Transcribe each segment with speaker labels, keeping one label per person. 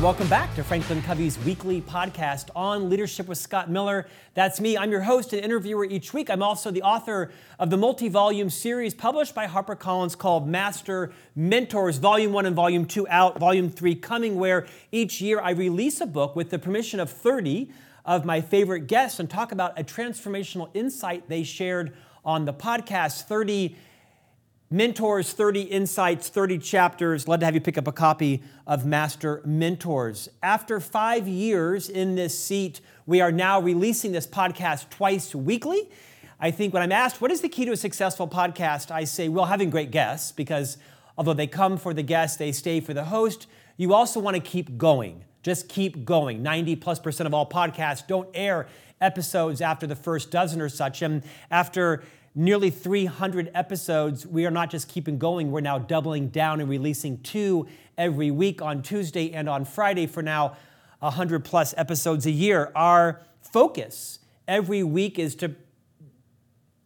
Speaker 1: welcome back to Franklin Covey's weekly podcast on leadership with Scott Miller. That's me. I'm your host and interviewer each week. I'm also the author of the multi volume series published by HarperCollins called Master Mentors, Volume 1 and Volume 2 out, Volume 3 coming, where each year I release a book with the permission of 30 of my favorite guests and talk about a transformational insight they shared on the podcast. 30 Mentors 30 Insights, 30 Chapters. Love to have you pick up a copy of Master Mentors. After five years in this seat, we are now releasing this podcast twice weekly. I think when I'm asked, what is the key to a successful podcast? I say, well, having great guests, because although they come for the guest, they stay for the host. You also want to keep going. Just keep going. 90 plus percent of all podcasts don't air episodes after the first dozen or such. And after nearly 300 episodes. We are not just keeping going, we're now doubling down and releasing two every week on Tuesday and on Friday for now 100 plus episodes a year. Our focus every week is to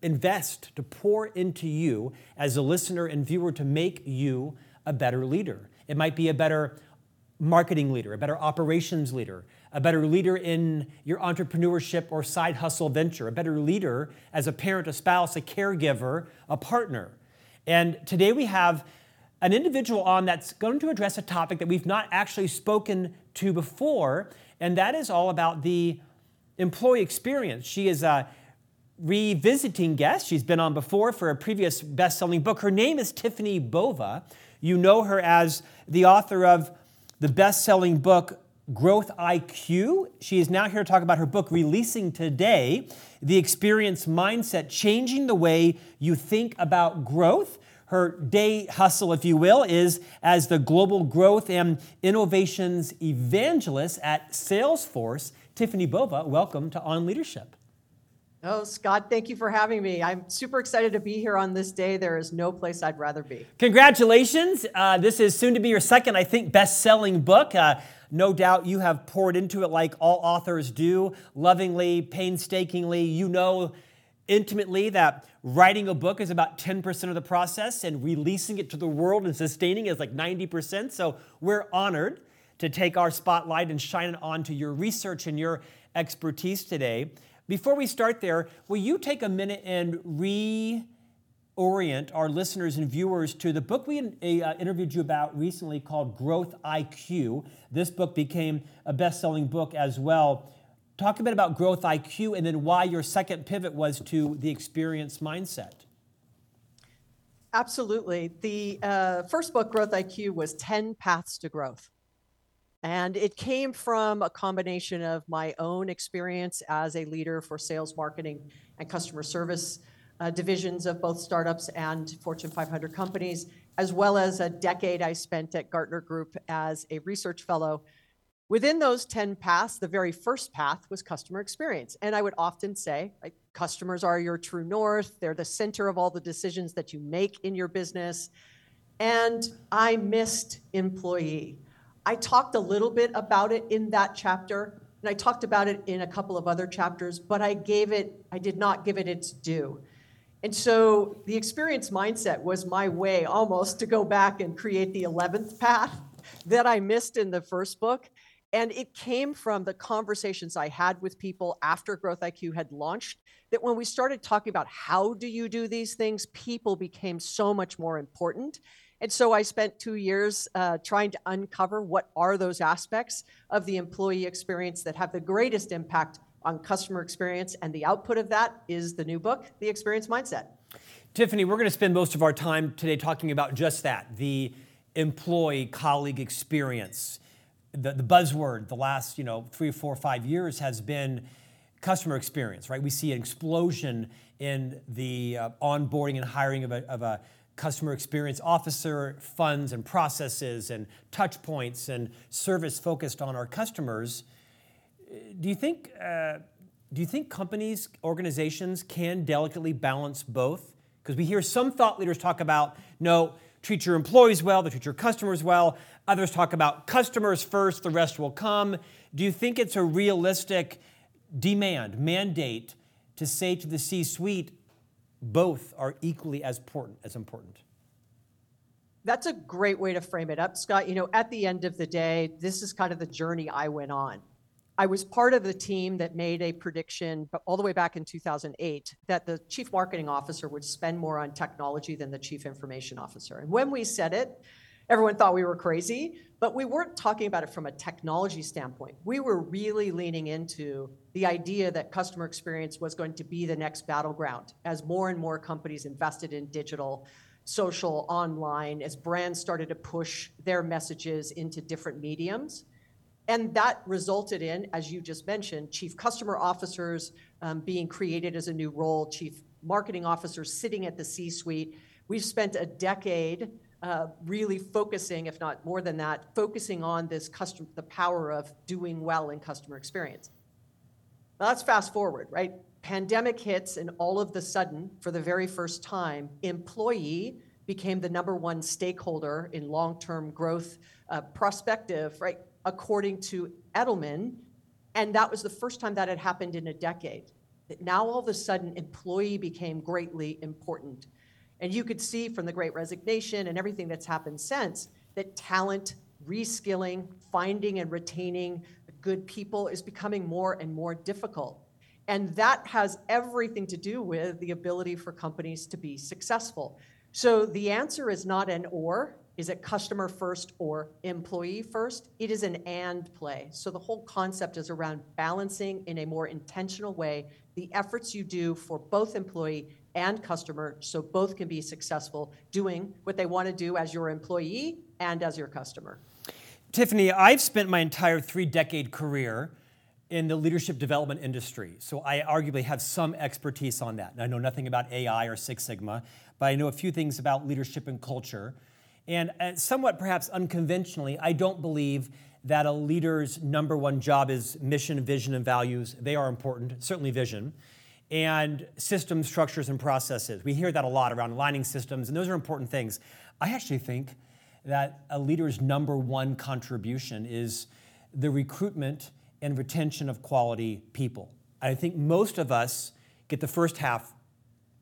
Speaker 1: invest, to pour into you as a listener and viewer to make you a better leader. It might be a better marketing leader, a better operations leader, a better leader in your entrepreneurship or side hustle venture, a better leader as a parent, a spouse, a caregiver, a partner. And today we have an individual on that's going to address a topic that we've not actually spoken to before, and that is all about the employee experience. She is a revisiting guest. She's been on before for a previous best selling book. Her name is Tiffani Bova. You know her as the author of the best selling book, Growth IQ. She is now here to talk about her book releasing today, The Experience Mindset Changing the Way You Think About Growth. Her day hustle, if you will, is as the global growth and innovations evangelist at Salesforce. Tiffani Bova, welcome to On Leadership.
Speaker 2: Oh, Scott, thank you for having me. I'm super excited to be here on this day. There is no place I'd rather be.
Speaker 1: Congratulations. Uh, this is soon to be your second, I think, best selling book. Uh, no doubt you have poured into it like all authors do, lovingly, painstakingly. You know intimately that writing a book is about 10% of the process and releasing it to the world and sustaining is like 90%. So we're honored to take our spotlight and shine it onto your research and your expertise today. Before we start there, will you take a minute and reorient our listeners and viewers to the book we uh, interviewed you about recently called Growth IQ. This book became a best selling book as well. Talk a bit about Growth IQ and then why your second pivot was to the experience mindset.
Speaker 2: Absolutely. The uh, first book, Growth IQ, was 10 Paths to Growth. And it came from a combination of my own experience as a leader for sales, marketing, and customer service uh, divisions of both startups and Fortune 500 companies, as well as a decade I spent at Gartner Group as a research fellow. Within those 10 paths, the very first path was customer experience. And I would often say, like, customers are your true north, they're the center of all the decisions that you make in your business. And I missed employee. I talked a little bit about it in that chapter, and I talked about it in a couple of other chapters, but I gave it, I did not give it its due. And so the experience mindset was my way almost to go back and create the 11th path that I missed in the first book. And it came from the conversations I had with people after Growth IQ had launched. That when we started talking about how do you do these things, people became so much more important. And so I spent two years uh, trying to uncover what are those aspects of the employee experience that have the greatest impact on customer experience. And the output of that is the new book, The Experience Mindset.
Speaker 1: Tiffani, we're going to spend most of our time today talking about just that the employee colleague experience. The, the buzzword the last you know three, four, five years has been customer experience, right? We see an explosion in the uh, onboarding and hiring of a, of a customer experience officer, funds and processes and touch points and service focused on our customers do you think uh, do you think companies, organizations can delicately balance both? Because we hear some thought leaders talk about no, treat your employees well, they treat your customers well. Others talk about customers first, the rest will come. Do you think it's a realistic demand, mandate to say to the C suite, both are equally as important as important?
Speaker 2: That's a great way to frame it up, Scott. You know, at the end of the day, this is kind of the journey I went on. I was part of the team that made a prediction all the way back in 2008 that the chief marketing officer would spend more on technology than the chief information officer. And when we said it, everyone thought we were crazy, but we weren't talking about it from a technology standpoint. We were really leaning into the idea that customer experience was going to be the next battleground as more and more companies invested in digital, social, online, as brands started to push their messages into different mediums. And that resulted in, as you just mentioned, chief customer officers um, being created as a new role, chief marketing officers sitting at the C suite. We've spent a decade uh, really focusing, if not more than that, focusing on this custom, the power of doing well in customer experience. Now let's fast forward, right? Pandemic hits, and all of the sudden, for the very first time, employee became the number one stakeholder in long-term growth uh, prospective, right? according to Edelman. And that was the first time that had happened in a decade. Now all of a sudden, employee became greatly important. And you could see from the great resignation and everything that's happened since that talent, reskilling, finding and retaining good people is becoming more and more difficult. And that has everything to do with the ability for companies to be successful. So the answer is not an or, is it customer first or employee first? It is an and play. So the whole concept is around balancing in a more intentional way the efforts you do for both employee and customer so both can be successful doing what they want to do as your employee and as your customer.
Speaker 1: Tiffani, I've spent my entire three decade career in the leadership development industry. So I arguably have some expertise on that. I know nothing about AI or Six Sigma, but I know a few things about leadership and culture. And uh, somewhat perhaps unconventionally, I don't believe that a leader's number one job is mission, vision, and values. They are important, certainly vision, and systems, structures, and processes. We hear that a lot around aligning systems, and those are important things. I actually think that a leader's number one contribution is the recruitment and retention of quality people. I think most of us get the first half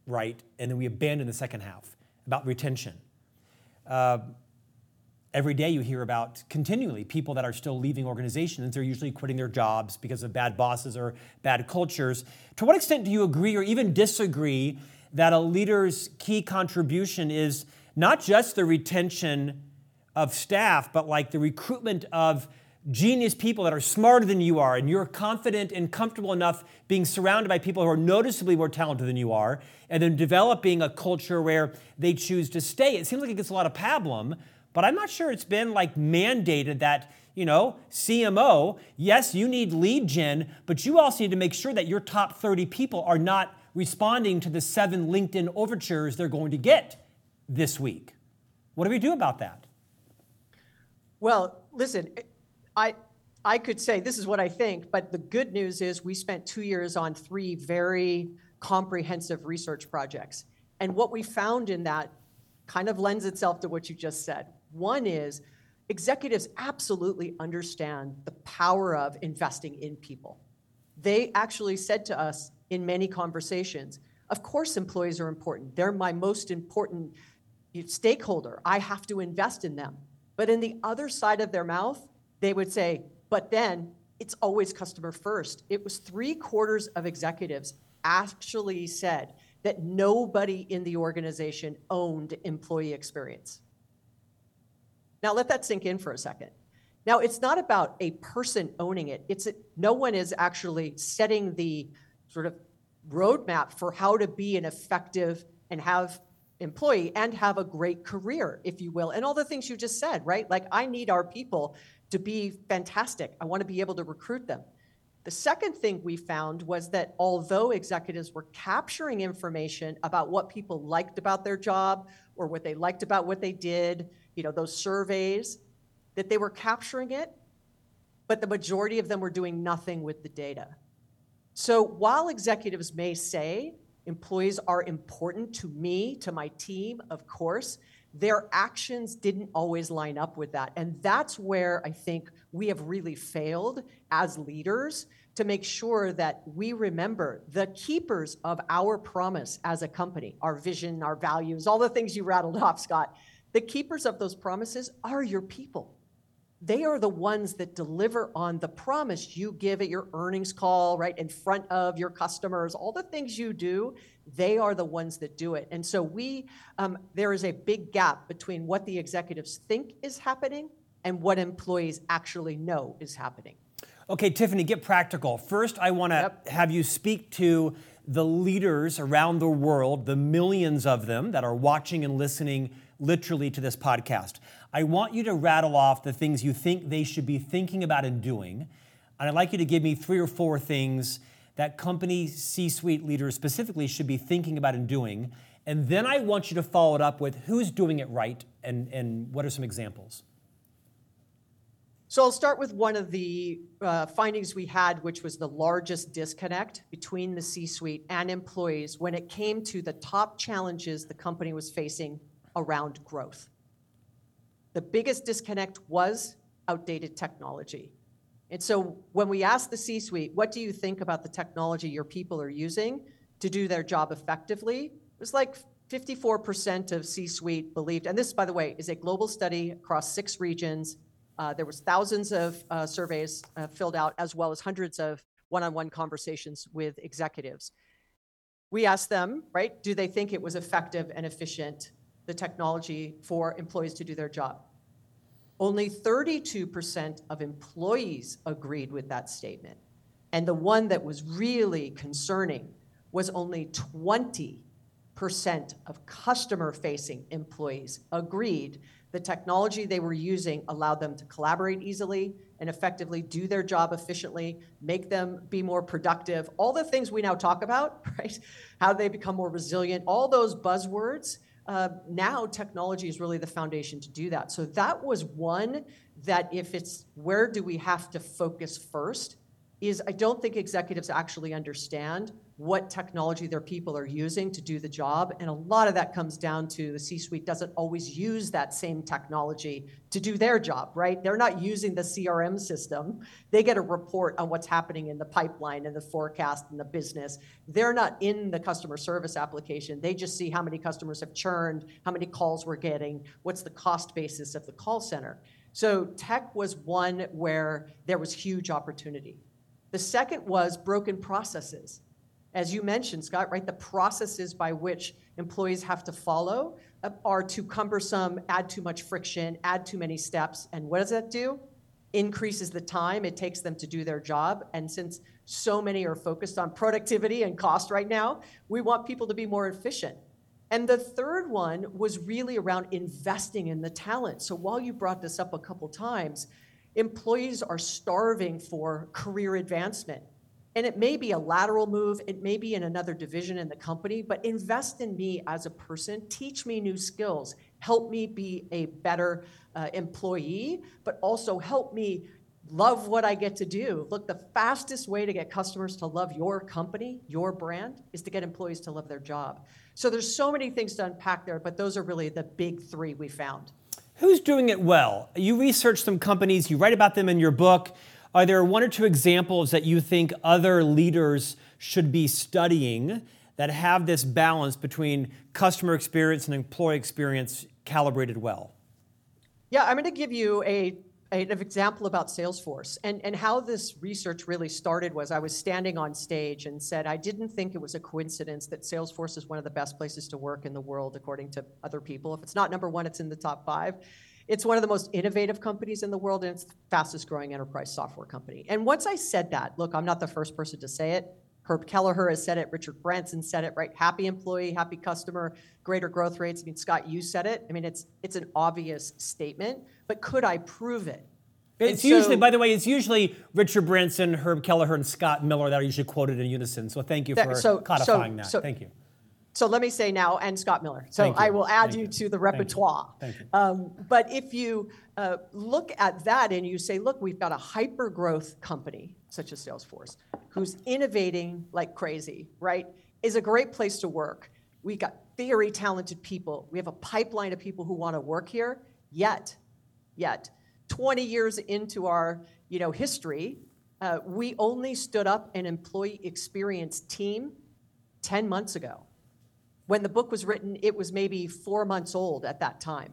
Speaker 1: right, and then we abandon the second half about retention. Uh, every day you hear about continually people that are still leaving organizations. They're usually quitting their jobs because of bad bosses or bad cultures. To what extent do you agree or even disagree that a leader's key contribution is not just the retention of staff, but like the recruitment of genius people that are smarter than you are, and you're confident and comfortable enough being surrounded by people who are noticeably more talented than you are, and then developing a culture where they choose to stay. It seems like it gets a lot of pablum, but I'm not sure it's been like mandated that, you know, CMO, yes, you need lead gen, but you also need to make sure that your top 30 people are not responding to the seven LinkedIn overtures they're going to get this week. What do we do about that?
Speaker 2: Well, listen, I, I could say this is what I think, but the good news is we spent two years on three very comprehensive research projects. And what we found in that kind of lends itself to what you just said. One is executives absolutely understand the power of investing in people. They actually said to us in many conversations, of course employees are important. They're my most important stakeholder. I have to invest in them. But in the other side of their mouth, they would say, but then it's always customer first. It was three quarters of executives actually said that nobody in the organization owned employee experience. Now let that sink in for a second. Now it's not about a person owning it. It's no one is actually setting the sort of roadmap for how to be an effective and have employee and have a great career, if you will, and all the things you just said, right? Like I need our people to be fantastic. I want to be able to recruit them. The second thing we found was that although executives were capturing information about what people liked about their job or what they liked about what they did, you know, those surveys, that they were capturing it, but the majority of them were doing nothing with the data. So while executives may say employees are important to me, to my team, of course, their actions didn't always line up with that. And that's where I think we have really failed as leaders to make sure that we remember the keepers of our promise as a company, our vision, our values, all the things you rattled off, Scott. The keepers of those promises are your people. They are the ones that deliver on the promise you give at your earnings call, right, in front of your customers, all the things you do, they are the ones that do it. And so we, um, there is a big gap between what the executives think is happening and what employees actually know is happening.
Speaker 1: Okay, Tiffani, get practical. First, I want to yep. have you speak to the leaders around the world, the millions of them that are watching and listening literally to this podcast. I want you to rattle off the things you think they should be thinking about and doing. And I'd like you to give me three or four things that company C suite leaders specifically should be thinking about and doing. And then I want you to follow it up with who's doing it right and, and what are some examples.
Speaker 2: So I'll start with one of the uh, findings we had, which was the largest disconnect between the C suite and employees when it came to the top challenges the company was facing around growth. The biggest disconnect was outdated technology. And so when we asked the C suite, what do you think about the technology your people are using to do their job effectively? It was like 54% of C suite believed, and this, by the way, is a global study across six regions. Uh, there was thousands of uh, surveys uh, filled out, as well as hundreds of one-on-one conversations with executives. We asked them, right, do they think it was effective and efficient the technology for employees to do their job. Only 32% of employees agreed with that statement. And the one that was really concerning was only 20% of customer facing employees agreed the technology they were using allowed them to collaborate easily and effectively do their job efficiently, make them be more productive, all the things we now talk about, right? How they become more resilient, all those buzzwords uh, now technology is really the foundation to do that. So that was one that if it's where do we have to focus first, is I don't think executives actually understand what technology their people are using to do the job. And a lot of that comes down to the C suite doesn't always use that same technology to do their job, right? They're not using the CRM system. They get a report on what's happening in the pipeline and the forecast and the business. They're not in the customer service application. They just see how many customers have churned, how many calls we're getting, what's the cost basis of the call center. So tech was one where there was huge opportunity. The second was broken processes. As you mentioned, Scott, right, the processes by which employees have to follow uh, are too cumbersome, add too much friction, add too many steps. And what does that do? Increases the time it takes them to do their job. And since so many are focused on productivity and cost right now, we want people to be more efficient. And the third one was really around investing in the talent. So while you brought this up a couple times, employees are starving for career advancement. And it may be a lateral move, it may be in another division in the company, but invest in me as a person, teach me new skills, help me be a better uh, employee, but also help me love what I get to do. Look, the fastest way to get customers to love your company, your brand, is to get employees to love their job. So there's so many things to unpack there, but those are really the big three we found.
Speaker 1: Who's doing it well? You research some companies, you write about them in your book. Are there one or two examples that you think other leaders should be studying that have this balance between customer experience and employee experience calibrated well?
Speaker 2: Yeah, I'm going to give you a an example about Salesforce and, and how this research really started was I was standing on stage and said I didn't think it was a coincidence that Salesforce is one of the best places to work in the world according to other people. If it's not number one, it's in the top five. It's one of the most innovative companies in the world and it's the fastest growing enterprise software company. And once I said that, look, I'm not the first person to say it. Herb Kelleher has said it, Richard Branson said it, right? Happy employee, happy customer, greater growth rates. I mean, Scott, you said it. I mean, it's it's an obvious statement, but could I prove it?
Speaker 1: It's usually, by the way, it's usually Richard Branson, Herb Kelleher, and Scott Miller that are usually quoted in unison. So thank you for so, codifying so, that. So, thank you.
Speaker 2: So let me say now, and Scott Miller. So I will add you, you, to the repertoire.
Speaker 1: Thank you. Thank.
Speaker 2: Um, but if you uh, look at that and you say, look, we've got a hyper growth company such as Salesforce, who's innovating like crazy, right? Is a great place to work. We've got very talented people. We have a pipeline of people who want to work here. Yet, yet, 20 years into our you know, history, uh, we only stood up an employee experience team 10 months ago. When the book was written, it was maybe four months old at that time.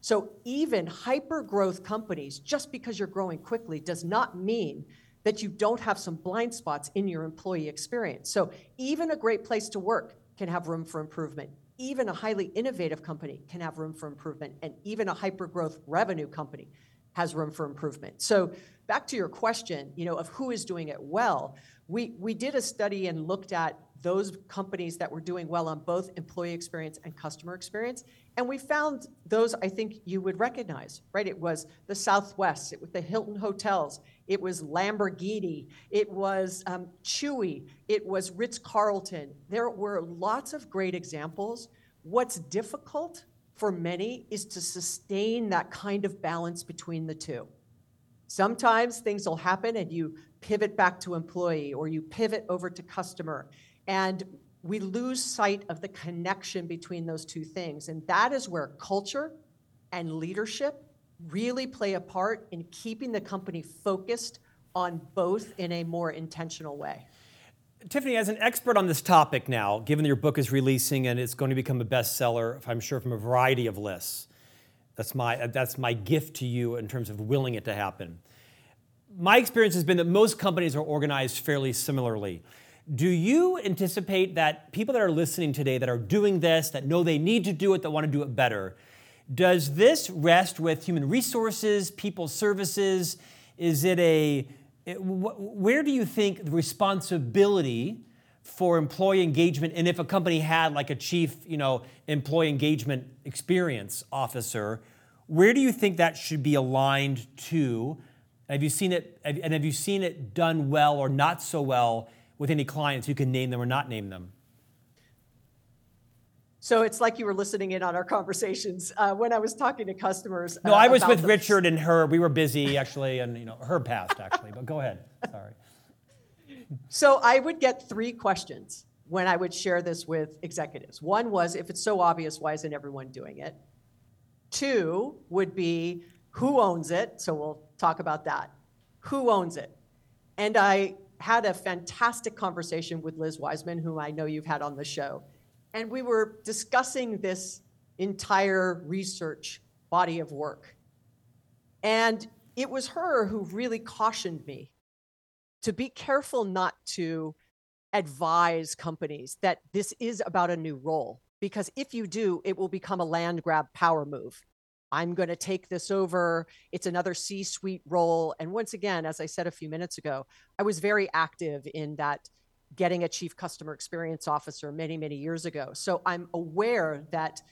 Speaker 2: So even hyper growth companies, just because you're growing quickly, does not mean that you don't have some blind spots in your employee experience. So even a great place to work can have room for improvement. Even a highly innovative company can have room for improvement, and even a hyper growth revenue company has room for improvement. So back to your question, you know, of who is doing it well, we, we did a study and looked at those companies that were doing well on both employee experience and customer experience. And we found those I think you would recognize, right? It was the Southwest, it was the Hilton Hotels, it was Lamborghini, it was um, Chewy, it was Ritz Carlton. There were lots of great examples. What's difficult for many is to sustain that kind of balance between the two. Sometimes things will happen and you pivot back to employee or you pivot over to customer. And we lose sight of the connection between those two things. And that is where culture and leadership really play a part in keeping the company focused on both in a more intentional way.
Speaker 1: Tiffani, as an expert on this topic now, given that your book is releasing and it's going to become a bestseller, I'm sure, from a variety of lists, that's my, that's my gift to you in terms of willing it to happen. My experience has been that most companies are organized fairly similarly. Do you anticipate that people that are listening today that are doing this, that know they need to do it, that want to do it better, does this rest with human resources, people services? Is it a, eh, it, wh- where do you think the responsibility for employee engagement, and if a company had like a chief, you know, employee engagement experience officer, where do you think that should be aligned to? Have you seen it, and have you seen it done well or not so well with any clients? You can name them or not name them.
Speaker 2: So it's like you were listening in on our conversations uh, when I was talking to customers.
Speaker 1: No, uh, I was with the... Richard and Herb. We were busy actually, and you know, Herb passed actually. But go ahead. Sorry.
Speaker 2: So I would get three questions when I would share this with executives. One was, if it's so obvious, why isn't everyone doing it? Two would be, who owns it? So we'll talk about that. Who owns it? And I had a fantastic conversation with Liz Wiseman, whom I know you've had on the show and we were discussing this entire research body of work. And it was her who really cautioned me to be careful not to advise companies that this is about a new role. Because if you do, it will become a land grab power move. I'm going to take this over. It's another C suite role. And once again, as I said a few minutes ago, I was very active in that getting a chief customer experience officer many, many years ago. So I'm aware that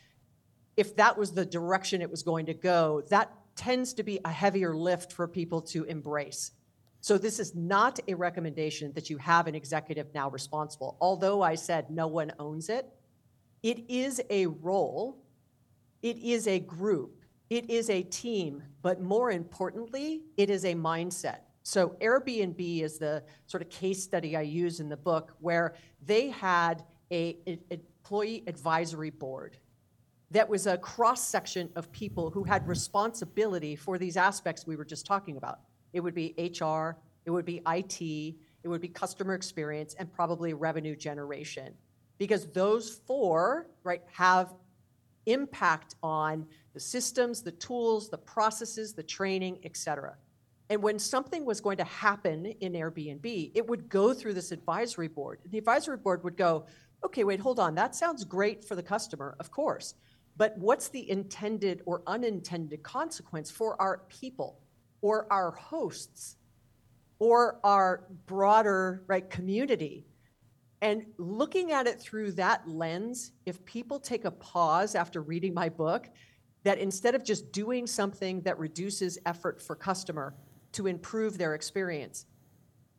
Speaker 2: if that was the direction it was going to go, that tends to be a heavier lift for people to embrace. So this is not a recommendation that you have an executive now responsible. Although I said no one owns it, it is a role, it is a group, it is a team, but more importantly, it is a mindset. So Airbnb is the sort of case study I use in the book where they had a, employee advisory board that was a cross section of people who had responsibility for these aspects we were just talking about. It would be HR, it would be IT, it would be customer experience, and probably revenue generation. Because those four, right, have impact on the systems, the tools, the processes, the training, et cetera. And when something was going to happen in Airbnb, it would go through this advisory board. The advisory board would go, okay, wait, hold on. That sounds great for the customer, of course. But what's the intended or unintended consequence for our people or our hosts or our broader right community? And looking at it through that lens, if people take a pause after reading my book, that instead of just doing something that reduces effort for customer, to improve their experience.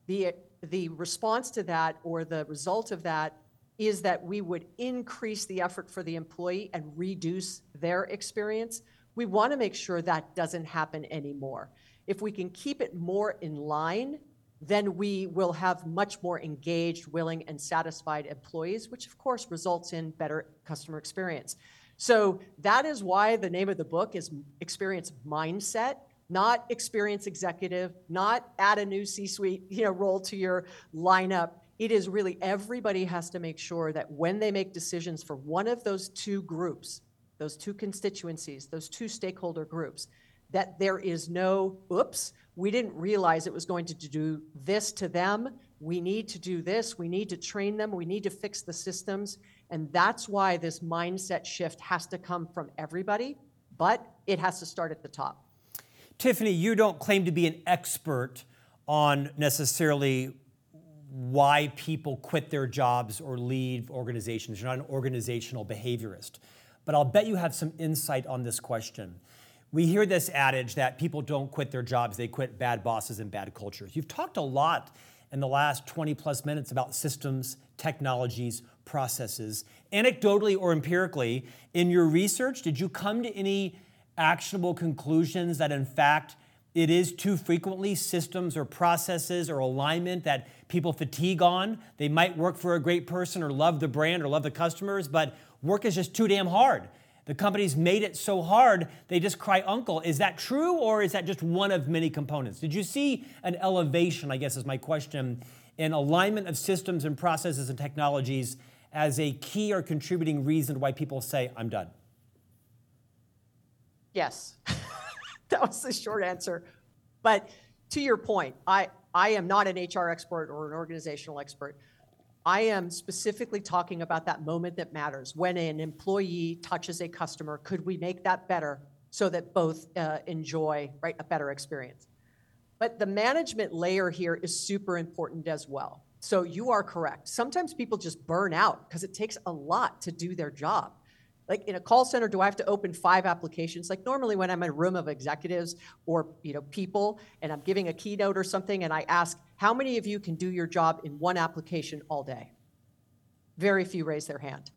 Speaker 2: The, the response to that or the result of that is that we would increase the effort for the employee and reduce their experience. We want to make sure that doesn't happen anymore. If we can keep it more in line, then we will have much more engaged, willing, and satisfied employees, which of course results in better customer experience. So that is why the name of the book is Experience Mindset not experience executive, not add a new C-suite you know, role to your lineup. It is really everybody has to make sure that when they make decisions for one of those two groups, those two constituencies, those two stakeholder groups, that there is no, oops, we didn't realize it was going to do this to them. We need to do this. We need to train them. We need to fix the systems. And that's why this mindset shift has to come from everybody, but it has to start at the top.
Speaker 1: Tiffani, you don't claim to be an expert on necessarily why people quit their jobs or leave organizations. You're not an organizational behaviorist. But I'll bet you have some insight on this question. We hear this adage that people don't quit their jobs, they quit bad bosses and bad cultures. You've talked a lot in the last 20 plus minutes about systems, technologies, processes. Anecdotally or empirically, in your research, did you come to any actionable conclusions that, in fact, it is too frequently systems or processes or alignment that people fatigue on? They might work for a great person or love the brand or love the customers, but work is just too damn hard. The company's made it so hard, they just cry uncle. Is that true, or is that just one of many components? Did you see an elevation, I guess is my question, in alignment of systems and processes and technologies as a key or contributing reason why people say, I'm done?
Speaker 2: Yes. that was the short answer. But to your point, I, I am not an HR expert or an organizational expert. I am specifically talking about that moment that matters. When an employee touches a customer, could we make that better so that both uh, enjoy right, a better experience? But the management layer here is super important as well. So you are correct. Sometimes people just burn out because it takes a lot to do their job. Like in a call center, do I have to open five applications? Like normally when I'm in a room of executives or you know people and I'm giving a keynote or something and I ask, how many of you can do your job in one application all day? Very few raise their hand.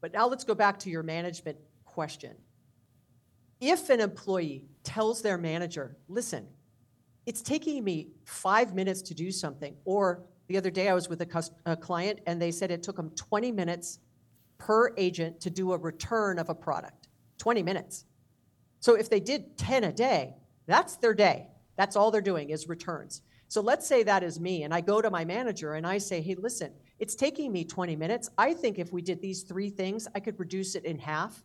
Speaker 2: But now let's go back to your management question. If an employee tells their manager, listen, it's taking me five minutes to do something, or the other day I was with a, a client and they said it took them 20 minutes per agent to do a return of a product. 20 minutes. So if they did 10 a day, that's their day. That's all they're doing is returns. So let's say that is me, and I go to my manager and I say, hey, listen, it's taking me 20 minutes. I think if we did these three things, I could reduce it in half.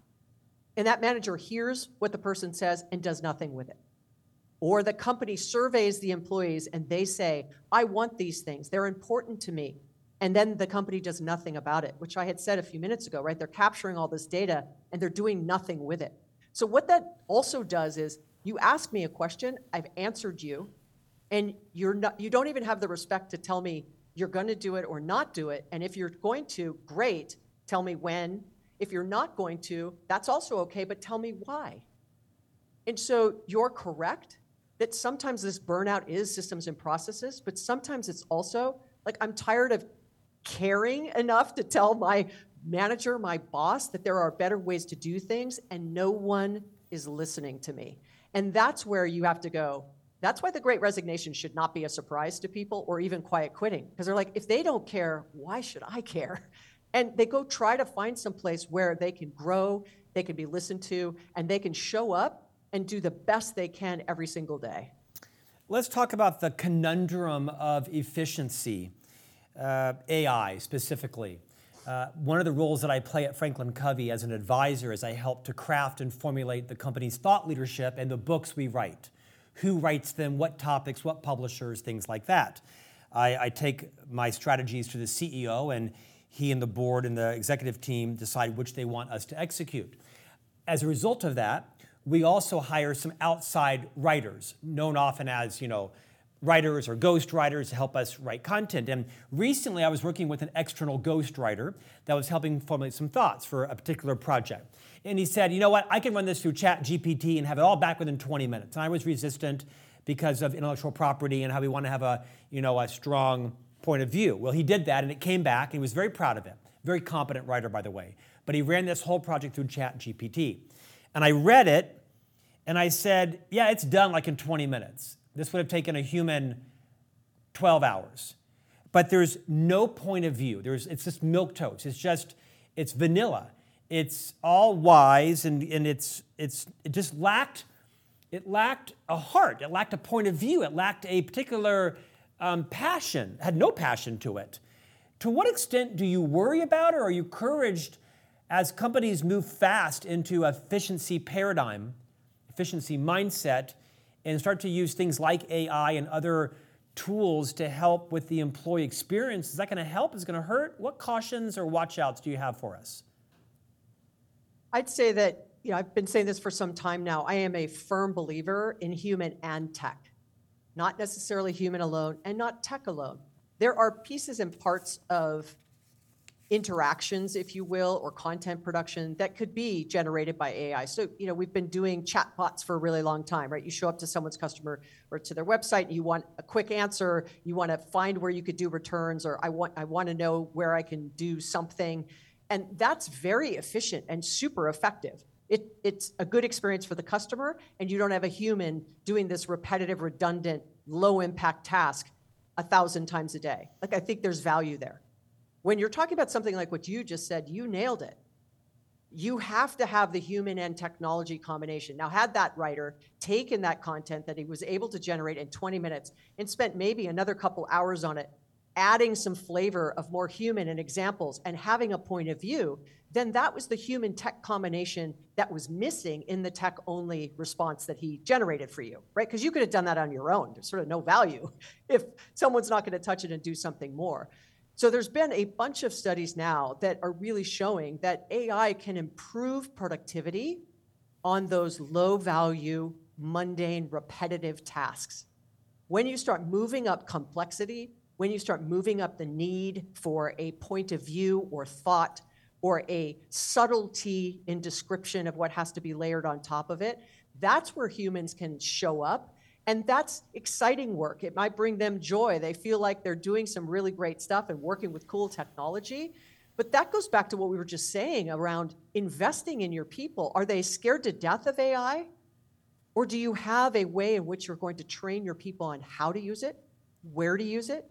Speaker 2: And that manager hears what the person says and does nothing with it. Or the company surveys the employees and they say, I want these things, they're important to me. And then the company does nothing about it, which I had said a few minutes ago, right? They're capturing all this data and they're doing nothing with it. So, what that also does is you ask me a question, I've answered you, and you're not you don't even have the respect to tell me you're going to do it or not do it. And if you're going to great tell me when. If you're not going to that's also okay but tell me why. And so you're correct that sometimes this burnout is systems and processes but sometimes it's also like i'm tired of caring enough to tell my manager my boss that there are better ways to do things and no one is listening to me. And that's where you have to go that's why the great resignation should not be a surprise to people or even quiet quitting. Because they're like, if they don't care, why should I care? And they go try to find some place where they can grow, they can be listened to, and they can show up and do the best they can every single day.
Speaker 1: Let's talk about the conundrum of efficiency, uh, AI specifically. Uh, one of the roles that I play at Franklin Covey as an advisor is I help to craft and formulate the company's thought leadership and the books we write who writes them, what topics, what publishers, things like that. I, I, take my strategies to the CEO, and he and the board and the executive team decide which they want us to execute. As a result of that, we also hire some outside writers, known often as, you know, writers or ghost writers to help us write content. And recently I was working with an external ghost writer that was helping formulate some thoughts for a particular project. And he said, you know what, I can run this through Chat GPT and have it all back within 20 minutes. And I was resistant because of intellectual property and how we want to have a, you know, a strong point of view. Well, he did that and it came back and he was very proud of it. Very competent writer, by the way. But he ran this whole project through Chat GPT. And I read it and I said, yeah, it's done like in 20 minutes. This would have taken a human 12 hours. But there's no point of view. There's, it's just milk toast. It's just, it's vanilla it's all wise and, and it's, it's, it just lacked, it lacked a heart, it lacked a point of view, it lacked a particular um, passion, had no passion to it. To what extent do you worry about or are you encouraged As companies move fast into efficiency paradigm, efficiency mindset, and start to use things like AI and other tools to help with the employee experience, is that going to help? Is it going to hurt? What cautions or watchouts do you have for us?
Speaker 2: I'd say that, you know, I've been saying this for some time now. I am a firm believer in human and tech, not necessarily human alone and not tech alone. There are pieces and parts of interactions, if you will, or content production that could be generated by AI. So, you know, we've been doing chatbots for a really long time, right? You show up to someone's customer or to their website, you want a quick answer, you want to find where you could do returns, or I want I want to know where I can do something. And that's very efficient and super effective. It, it's a good experience for the customer, and you don't have a human doing this repetitive, redundant, low impact task a thousand times a day. Like, I think there's value there. When you're talking about something like what you just said, you nailed it. You have to have the human and technology combination. Now, had that writer taken that content that he was able to generate in 20 minutes and spent maybe another couple hours on it, adding some flavor of more human and examples and having a point of view, then that was the human tech combination that was missing in the tech only response that he generated for you, right? Because you could have done that on your own. There's sort of no value if someone's not going to touch it and do something more. So there's been a bunch of studies now that are really showing that AI can improve productivity on those low value, mundane, repetitive tasks. When you start moving up complexity, when you start moving up the need for a point of view or thought or a subtlety in description of what has to be layered on top of it, that's where humans can show up and that's exciting work. It might bring them joy. They feel like they're doing some really great stuff and working with cool technology. But that goes back to what we were just saying around investing in your people. Are they scared to death of AI? Or do you have a way in which you're going to train your people on how to use it, where to use it,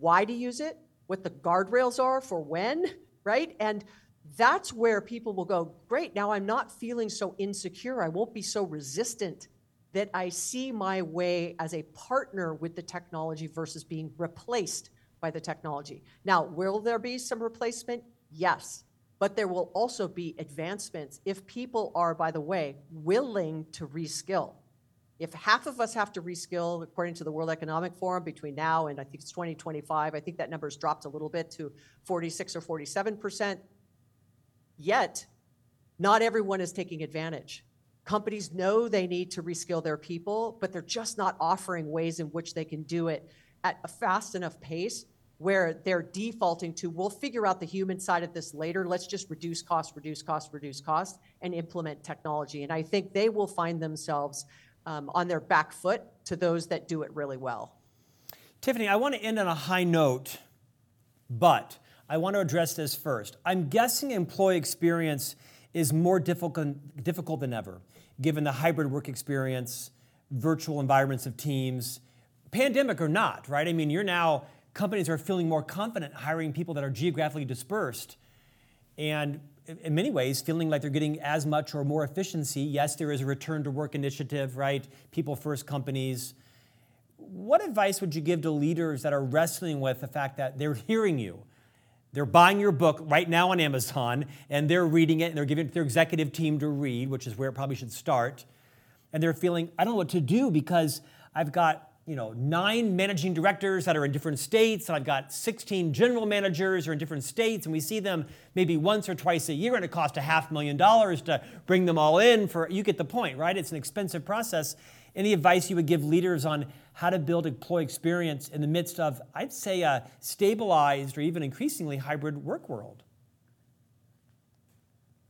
Speaker 2: why to use it, what the guardrails are for when, right? And that's where people will go, great, now I'm not feeling so insecure. I won't be so resistant that I see my way as a partner with the technology versus being replaced by the technology. Now, will there be some replacement? Yes. But there will also be advancements if people are, by the way, willing to reskill. If half of us have to reskill, according to the World Economic Forum, between now and I think it's 2025, I think that number's dropped a little bit to 46 or 47 percent. Yet, not everyone is taking advantage. Companies know they need to reskill their people, but they're just not offering ways in which they can do it at a fast enough pace where they're defaulting to, we'll figure out the human side of this later. Let's just reduce cost, reduce cost, reduce cost, and implement technology. And I think they will find themselves um, on their back foot to those that do it really well.
Speaker 1: Tiffani, I want to end on a high note, but I want to address this first. I'm guessing employee experience is more difficult, difficult than ever given the hybrid work experience, virtual environments of teams, pandemic or not, right? I mean, you're now, companies are feeling more confident hiring people that are geographically dispersed and in many ways feeling like they're getting as much or more efficiency. Yes, there is a return to work initiative, right? People first companies. What advice would you give to leaders that are wrestling with the fact that they're hearing you? They're buying your book right now on Amazon and they're reading it and they're giving it to their executive team to read, which is where it probably should start. And they're feeling, I don't know what to do because I've got you know, nine managing directors that are in different states, and I've got 16 general managers who are in different states, and we see them maybe once or twice a year, and it costs a half million dollars to bring them all in for you get the point, right? It's an expensive process. Any advice you would give leaders on how to build employee experience in the midst of, I'd say, a stabilized or even increasingly hybrid work world?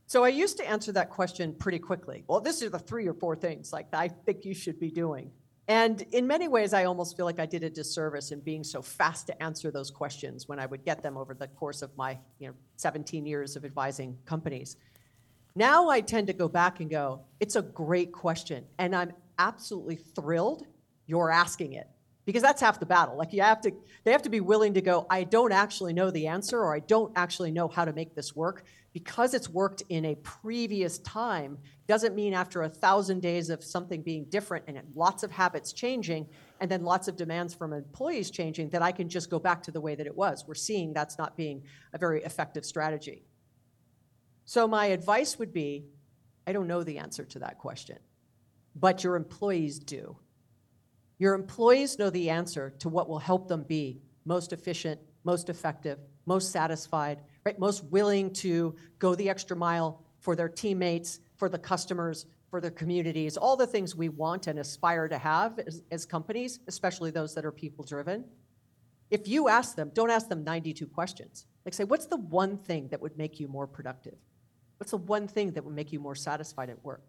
Speaker 2: So I used to answer that question pretty quickly. Well, this are the three or four things like I think you should be doing. And in many ways, I almost feel like I did a disservice in being so fast to answer those questions when I would get them over the course of my you know, 17 years of advising companies. Now I tend to go back and go, it's a great question. And I'm absolutely thrilled you're asking it because that's half the battle. Like you have to they have to be willing to go i don't actually know the answer or i don't actually know how to make this work. Because it's worked in a previous time doesn't mean after a thousand days of something being different and lots of habits changing and then lots of demands from employees changing that i can just go back to the way that it was. We're seeing that's not being a very effective strategy. So my advice would be I don't know the answer to that question, but your employees do. Your employees know the answer to what will help them be most efficient, most effective, most satisfied, right? Most willing to go the extra mile for their teammates, for the customers, for their communities, all the things we want and aspire to have as, as companies, especially those that are people driven. If you ask them, don't ask them 92 questions. Like, say, what's the one thing that would make you more productive? What's the one thing that would make you more satisfied at work?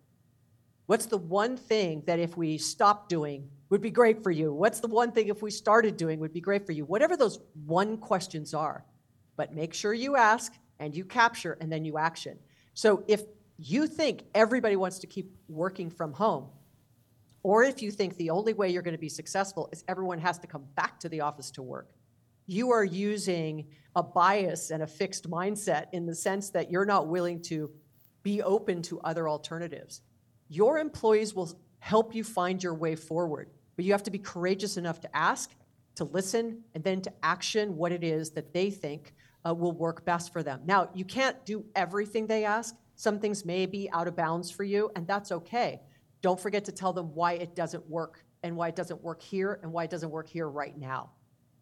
Speaker 2: What's the one thing that if we stopped doing would be great for you? What's the one thing if we started doing would be great for you? Whatever those one questions are, but make sure you ask and you capture and then you action. So if you think everybody wants to keep working from home, or if you think the only way you're going to be successful is everyone has to come back to the office to work, you are using a bias and a fixed mindset in the sense that you're not willing to be open to other alternatives. Your employees will help you find your way forward, but you have to be courageous enough to ask, to listen, and then to action what it is that they think uh, will work best for them. Now, you can't do everything they ask. Some things may be out of bounds for you, and that's okay. Don't forget to tell them why it doesn't work and why it doesn't work here and why it doesn't work here right now.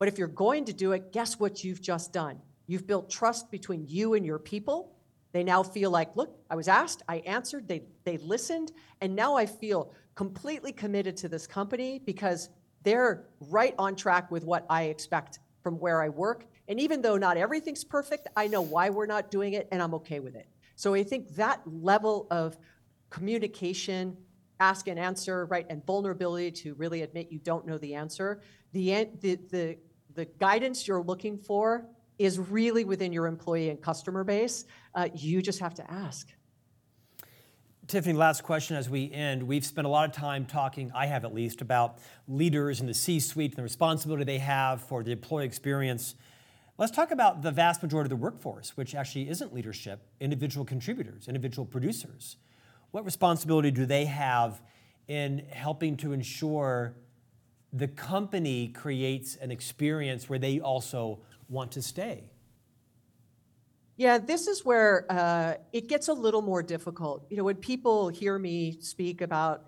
Speaker 2: But if you're going to do it, guess what you've just done? You've built trust between you and your people. They now feel like, look, I was asked, I answered, they, they listened, and now I feel completely committed to this company because they're right on track with what I expect from where I work. And even though not everything's perfect, I know why we're not doing it and I'm okay with it. So I think that level of communication, ask and answer, right, and vulnerability to really admit you don't know the answer, the, the, the, the guidance you're looking for is really within your employee and customer base. Uh, you just have to ask.
Speaker 1: Tiffani, last question as we end. We've spent a lot of time talking, I have at least, about leaders in the C suite and the responsibility they have for the employee experience. Let's talk about the vast majority of the workforce, which actually isn't leadership, individual contributors, individual producers. What responsibility do they have in helping to ensure the company creates an experience where they also want to stay?
Speaker 2: Yeah, this is where uh, it gets a little more difficult. You know, when people hear me speak about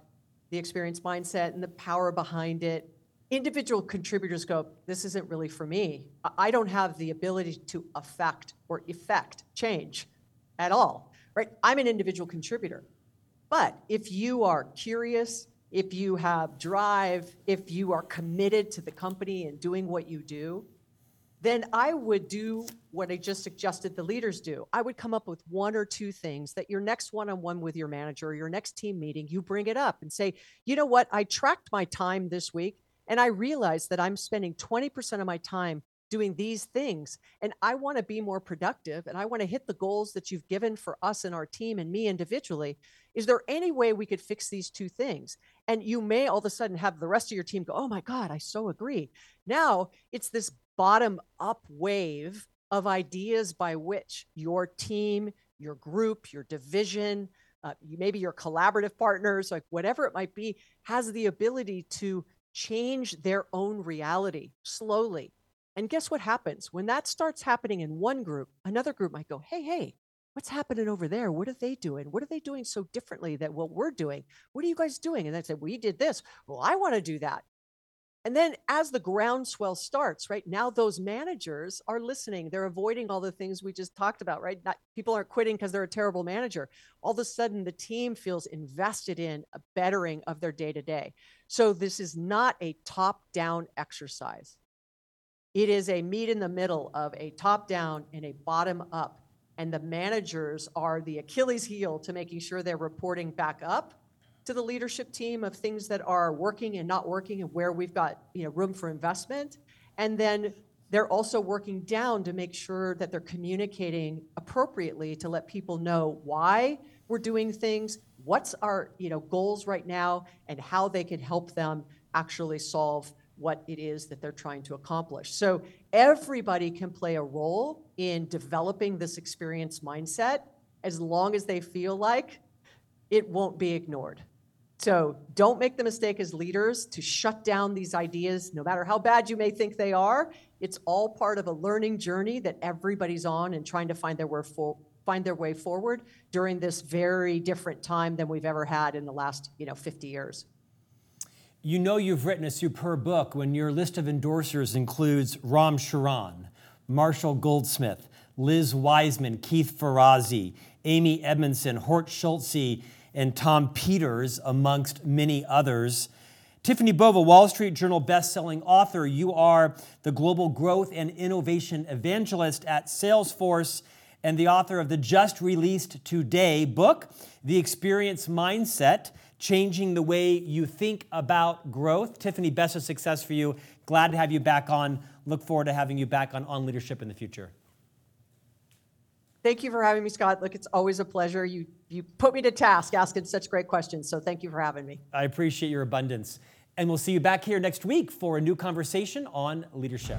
Speaker 2: the experience mindset and the power behind it, individual contributors go, this isn't really for me. I don't have the ability to affect or effect change at all, right? I'm an individual contributor. But if you are curious, if you have drive, if you are committed to the company and doing what you do, then I would do what I just suggested the leaders do. I would come up with one or two things that your next one on one with your manager or your next team meeting, you bring it up and say, you know what, I tracked my time this week and I realize that I'm spending 20% of my time doing these things. And I want to be more productive and I want to hit the goals that you've given for us and our team and me individually. Is there any way we could fix these two things? And you may all of a sudden have the rest of your team go, Oh my God, I so agree. Now it's this bottom up wave of ideas by which your team, your group, your division, uh, maybe your collaborative partners, like whatever it might be, has the ability to change their own reality slowly. And guess what happens? When that starts happening in one group, another group might go, hey, hey, what's happening over there? What are they doing? What are they doing so differently that what we're doing? What are you guys doing? And they say, we did this. Well, I want to do that. And then as the groundswell starts, right now those managers are listening. They're avoiding all the things we just talked about, right? Not, people aren't quitting because they're a terrible manager. All of a sudden, the team feels invested in a bettering of their day to day. So this is not a top down exercise. It is a meet in the middle of a top down and a bottom up. And the managers are the Achilles heel to making sure they're reporting back up to the leadership team of things that are working and not working and where we've got you know room for investment. And then they're also working down to make sure that they're communicating appropriately to let people know why we're doing things what's our you know goals right now and how they can help them actually solve what it is that they're trying to accomplish. So everybody can play a role in developing this experience mindset as long as they feel like it won't be ignored so don't make the mistake as leaders to shut down these ideas, no matter how bad you may think they are. It's all part of a learning journey that everybody's on and trying to find their way, for, find their way forward during this very different time than we've ever had in the last, you know, 50 years.
Speaker 1: You know you've written a superb book when your list of endorsers includes Ram Charan, Marshall Goldsmith, Liz Wiseman, Keith Ferrazzi, Amy Edmondson, Horst Schulze, and Tom Peters, amongst many others. Tiffani Bova, Wall Street Journal best-selling author, you are the global growth and innovation evangelist at Salesforce and the author of the just released today book, The Experience Mindset Changing the Way You Think About Growth. Tiffani, best of success for you. Glad to have you back on. Look forward to having you back on On Leadership in the future.
Speaker 2: Thank you for having me, Scott. Look, it's always a pleasure. You, you put me to task asking such great questions, so thank you for having me.
Speaker 1: I appreciate your abundance. And we'll see you back here next week for a new conversation on leadership.